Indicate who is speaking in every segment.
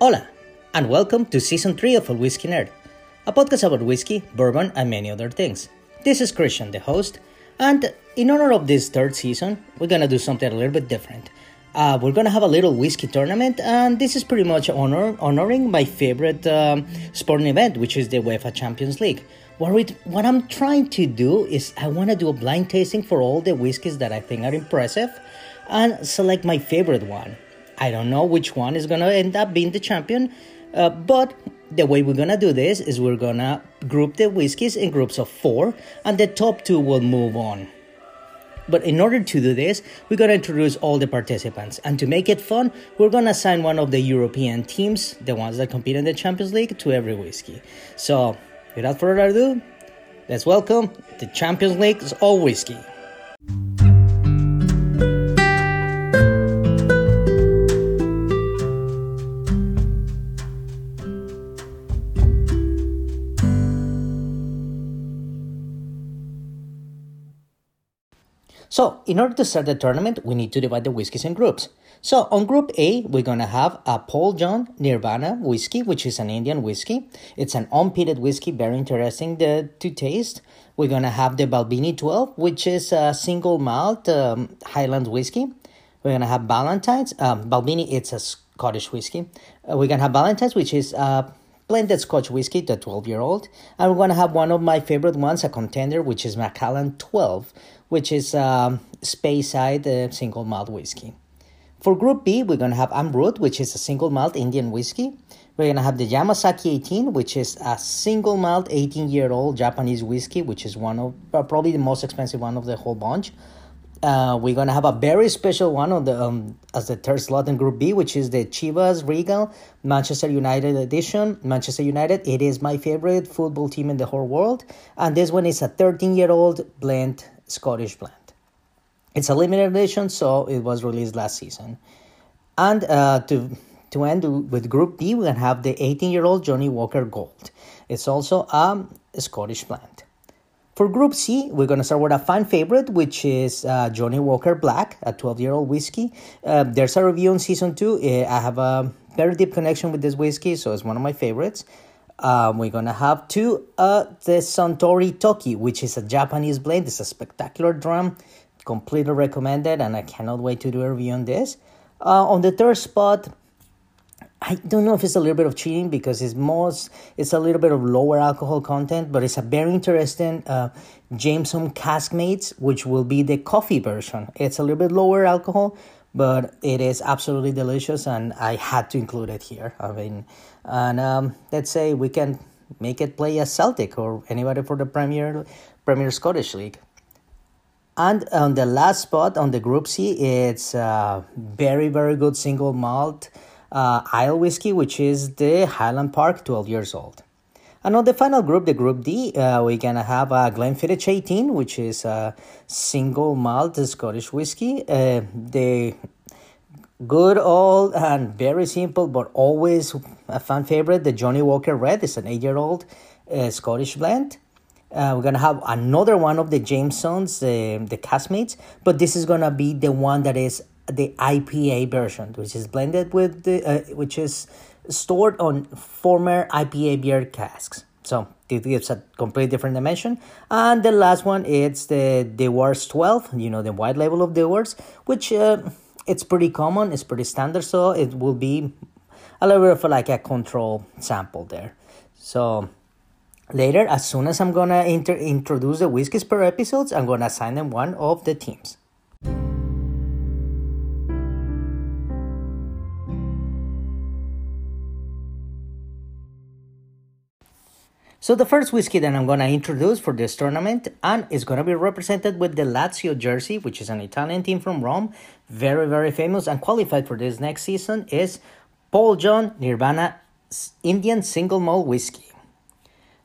Speaker 1: Hola, and welcome to season 3 of A Whiskey Nerd, a podcast about whiskey, bourbon, and many other things. This is Christian, the host, and in honor of this third season, we're gonna do something a little bit different. Uh, we're gonna have a little whiskey tournament, and this is pretty much honor honoring my favorite um, sporting event, which is the UEFA Champions League. What, we, what I'm trying to do is I want to do a blind tasting for all the whiskeys that I think are impressive, and select my favorite one. I don't know which one is gonna end up being the champion, uh, but the way we're gonna do this is we're gonna group the whiskeys in groups of four, and the top two will move on. But in order to do this, we're gonna introduce all the participants, and to make it fun, we're gonna assign one of the European teams, the ones that compete in the Champions League, to every whiskey. So, without further ado, let's welcome the Champions League's all whiskey. So, in order to start the tournament, we need to divide the whiskeys in groups. So, on Group A, we're gonna have a Paul John Nirvana whiskey, which is an Indian whiskey. It's an unpeated whiskey, very interesting to, to taste. We're gonna have the Balvenie 12, which is a single malt um, Highland whiskey. We're gonna have Ballantine's. Um, Balvenie, it's a Scottish whiskey. Uh, we're gonna have Ballantine's, which is a blended Scotch whiskey, the 12 year old. And we're gonna have one of my favorite ones, a contender, which is Macallan 12 which is um, Speyside uh, single malt whiskey. For Group B, we're going to have Amrut, which is a single malt Indian whiskey. We're going to have the Yamazaki 18, which is a single malt 18 year old Japanese whiskey, which is one of uh, probably the most expensive one of the whole bunch. Uh, we're gonna have a very special one on the um, as the third slot in Group B, which is the Chivas Regal Manchester United edition. Manchester United, it is my favorite football team in the whole world, and this one is a 13 year old blend Scottish blend. It's a limited edition, so it was released last season. And uh, to to end with Group D, we can have the 18 year old Johnnie Walker Gold. It's also a Scottish blend. For Group C, we're going to start with a fan favorite, which is uh, Johnnie Walker Black, a 12 year old whiskey. Uh, there's a review on season two. Uh, I have a very deep connection with this whiskey, so it's one of my favorites. Um, we're gonna have two uh the Suntory Toki, which is a Japanese blend. It's a spectacular dram, completely recommended, and I cannot wait to do a review on this. Uh, on the third spot, I don't know if it's a little bit of cheating because it's most it's a little bit of lower alcohol content, but it's a very interesting uh, Jameson Caskmates, which will be the coffee version. It's a little bit lower alcohol, but it is absolutely delicious and i had to include it here i mean and um, let's say we can make it play as celtic or anybody for the premier premier scottish league and on the last spot on the group c it's a very very good single malt uh, isle whiskey which is the highland park 12 years old and on the final group, the group D, uh, we're gonna have a Glenfiddich 18, which is a single malt Scottish whiskey. Uh, the good old and very simple, but always a fan favorite, the Johnnie Walker Red. is an eight-year-old uh, Scottish blend. Uh, we're gonna have another one of the Jamesons, uh, the Caskmates, but this is gonna be the one that is the IPA version, which is blended with the, uh, which is stored on former IPA beer casks. So it gives a completely different dimension. And the last one it's the Dewar's 12, you know, the white label of Dewar's, which uh, it's pretty common, it's pretty standard, so it will be a little bit of like a control sample there. So later, as soon as I'm gonna inter- introduce the whiskeys per episodes, I'm gonna assign them one of the teams. So the first whiskey that I'm going to introduce for this tournament and is going to be represented with the Lazio jersey, which is an Italian team from Rome, very very famous and qualified for this next season is Paul John Nirvana Indian Single Malt Whiskey.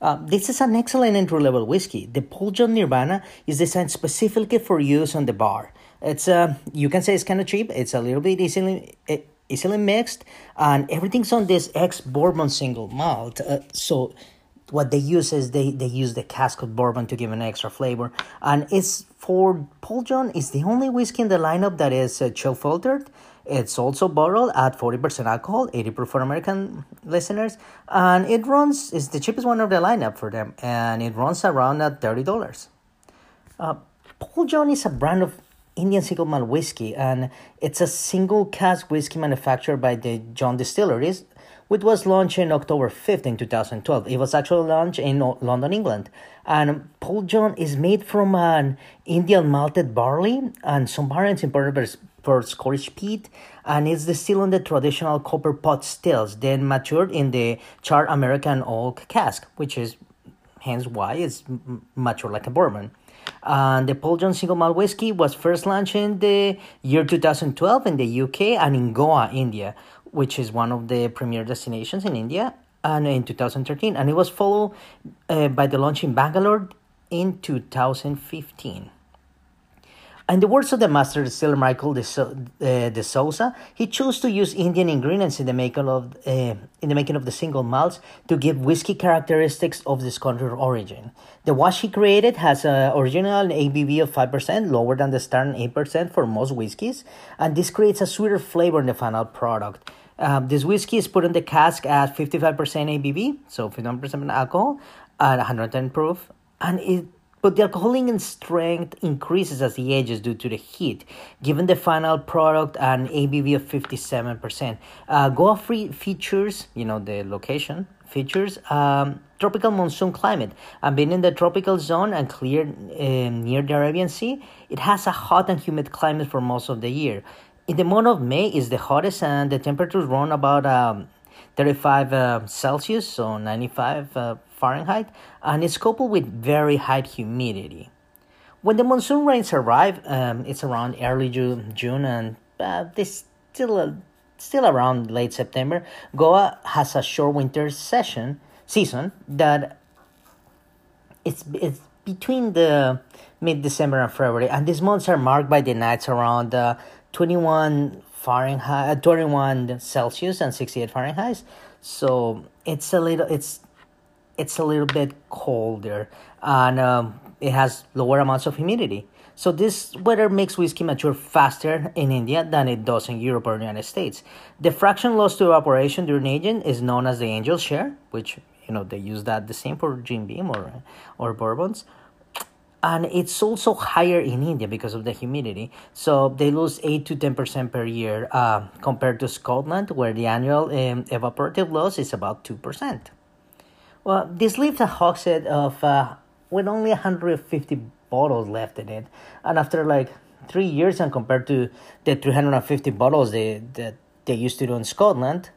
Speaker 1: Uh, this is an excellent entry level whiskey. The Paul John Nirvana is designed specifically for use on the bar. It's uh, you can say it's kind of cheap. It's a little bit easily easily mixed, and everything's on this ex bourbon single malt. Uh, so what they use is they, they use the cask of bourbon to give an extra flavor. And it's for Paul John, it's the only whiskey in the lineup that is uh, chill filtered. It's also bottled at 40% alcohol, 80 proof for American listeners, and it runs, is the cheapest one of the lineup for them, and it runs around at $30. Uh, Paul John is a brand of Indian single malt whiskey, and it's a single cask whiskey manufactured by the John Distilleries, which was launched in October 5th in 2012. It was actually launched in London, England. And Paul John is made from an Indian malted barley and some variants imported for Scottish peat, and it's distilled in the traditional copper pot stills, then matured in the charred American oak cask, which is hence why it's mature like a bourbon. And the Paul John single malt whiskey was first launched in the year 2012 in the UK and in Goa, India, which is one of the premier destinations in India, and in 2013. And it was followed uh, by the launch in Bangalore in 2015. In the words of the master distiller Michael de, so- uh, de Souza, he chose to use Indian ingredients in the making of uh, in the making of the single malts to give whiskey characteristics of this country of origin. The wash he created has an original ABV of five percent, lower than the standard eight percent for most whiskeys, and this creates a sweeter flavor in the final product. Um, this whiskey is put in the cask at 55% ABV, so 51% alcohol, at 110 proof, and it but the alcoholic strength increases as it ages due to the heat, given the final product an ABV of 57%. Uh, Goa free features, you know, the location features um, tropical monsoon climate. And being in the tropical zone and clear uh, near the Arabian Sea, it has a hot and humid climate for most of the year. In the month of May is the hottest, and the temperatures run about um, 35 uh, Celsius, so 95 uh, Fahrenheit, and it's coupled with very high humidity. When the monsoon rains arrive, um, it's around early June, June and uh, this still uh, still around late September. Goa has a short winter session season that it's it's between the mid December and February, and these months are marked by the nights around uh, 21 Fahrenheit, uh, 21 Celsius and 68 Fahrenheit. So it's a little it's it's a little bit colder and um, it has lower amounts of humidity. So this weather makes whiskey mature faster in India than it does in Europe or the United States. The fraction lost to evaporation during aging is known as the angel share, which you know they use that the same for Jim Beam or or bourbons. And it's also higher in India because of the humidity. So they lose 8 to 10% per year uh, compared to Scotland, where the annual um, evaporative loss is about 2%. Well, this leaves a hogshead of uh, with only 150 bottles left in it, and after like three years, and compared to the 350 bottles they that they used to do in Scotland,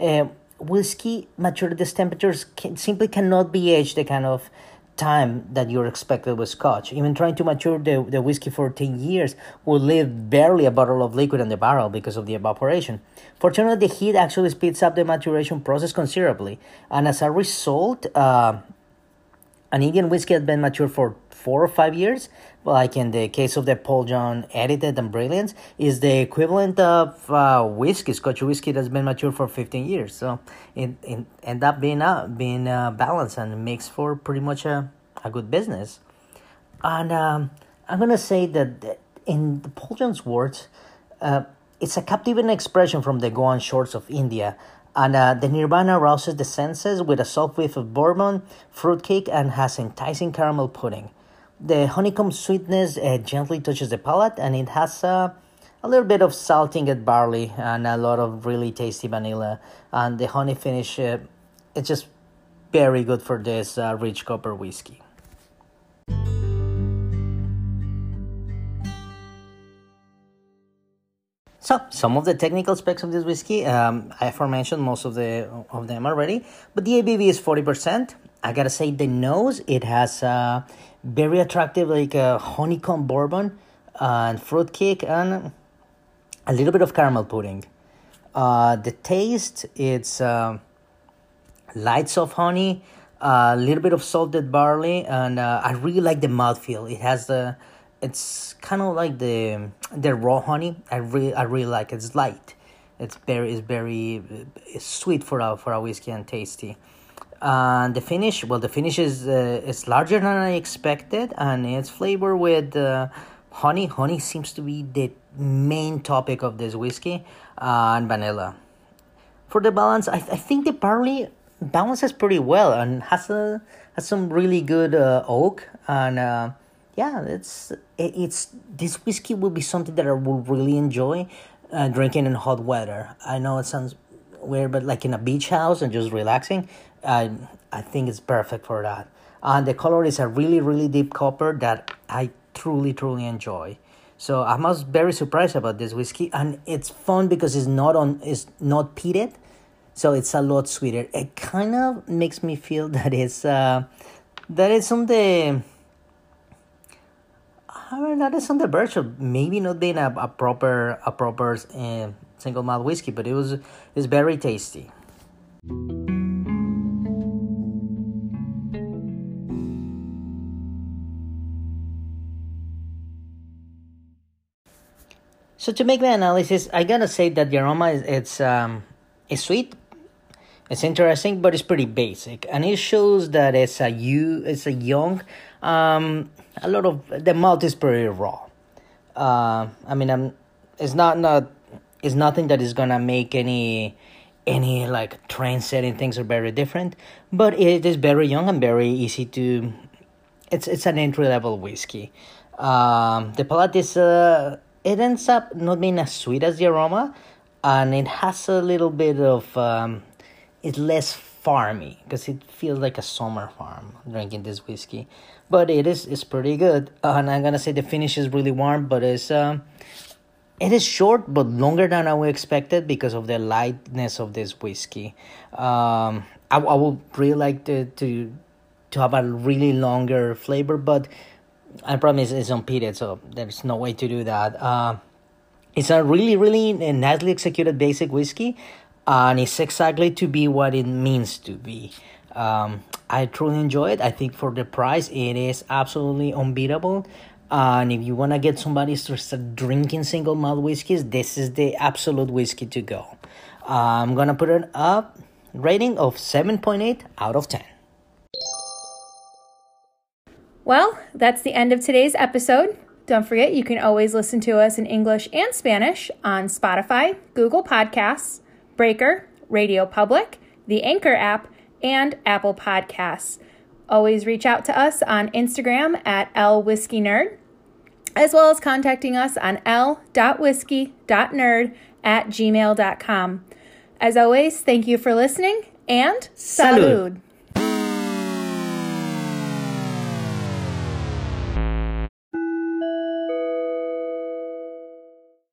Speaker 1: uh, whiskey matured at these temperatures can, simply cannot be aged the kind of time that you're expected with scotch. Even trying to mature the, the whiskey for 10 years will leave barely a bottle of liquid in the barrel because of the evaporation. Fortunately, the heat actually speeds up the maturation process considerably, and as a result, uh, an Indian whiskey has been matured for four or five years, like in the case of the Paul John Edited and Brilliance, is the equivalent of uh, whiskey, Scotch whiskey that's been matured for 15 years. So it, it end up being uh, being uh, balanced and makes for pretty much a, a good business. And um, I'm gonna say that in the Paul John's words, uh, it's a captivating expression from the Goan shores of India. And uh, the Nirvana rouses the senses with a soft whiff of bourbon, fruitcake, and has enticing caramel pudding. The honeycomb sweetness uh, gently touches the palate, and it has uh, a little bit of salting at barley and a lot of really tasty vanilla. And the honey finish, uh, it's just very good for this uh, rich copper whiskey. So some of the technical specs of this whiskey, um, I aforementioned most of the of them already, but the ABV is forty percent. I gotta say the nose it has a very attractive like a honeycomb bourbon and fruit cake and a little bit of caramel pudding. Uh, the taste it's uh, lights of honey, a little bit of salted barley, and uh, I really like the mouthfeel. It has the it's kind of like the the raw honey. I really I really like it. It's light. It's very it's very it's sweet for a for a whiskey and tasty. And the finish, well, the finish is uh, larger than I expected, and it's flavor with uh, honey. Honey seems to be the main topic of this whiskey, uh, and vanilla. For the balance, I, I think the barley balances pretty well and has a has some really good uh, oak and uh, yeah, it's it, it's this whiskey will be something that I will really enjoy uh, drinking in hot weather. I know it sounds weird, but like in a beach house and just relaxing, I I think it's perfect for that. And the color is a really really deep copper that I truly truly enjoy. So I was very surprised about this whiskey, and it's fun because it's not on it's not peated, so it's a lot sweeter. It kind of makes me feel that it's uh that it's on the I mean, that is on the verge of maybe not being a, a proper a proper uh, single malt whiskey, but it was it's very tasty. So to make my analysis, I gotta say that the aroma is it's um it's sweet, it's interesting, but it's pretty basic, and it shows that it's a you it's a young, um a lot of the malt is pretty raw. Uh, I mean, I'm it's not not it's nothing that is gonna make any any like trend setting things are very different, but it is very young and very easy to. It's it's an entry level whiskey. Um, the palate is uh it ends up not being as sweet as the aroma, and it has a little bit of um, it's less farmy because it feels like a summer farm drinking this whiskey, but it is it's pretty good. And I'm gonna say the finish is really warm, but it's um, it is short but longer than I would expected because of the lightness of this whiskey. Um, I, I would really like to to to have a really longer flavor, but I promise it's unpeated, so there's no way to do that. Uh, it's a really, really nicely executed basic whiskey, and it's exactly to be what it means to be. Um, I truly enjoy it. I think for the price, it is absolutely unbeatable. And if you want to get somebody to start drinking single malt whiskeys, this is the absolute whiskey to go. I'm gonna put it up rating of 7.8 out of 10.
Speaker 2: Well, that's the end of today's episode. Don't forget, you can always listen to us in English and Spanish on Spotify, Google Podcasts, Breaker, Radio Public, the Anchor app, and Apple Podcasts. Always reach out to us on Instagram at lwhiskeynerd, as well as contacting us on l.whiskey.nerd at gmail.com. As always, thank you for listening and salud. salud.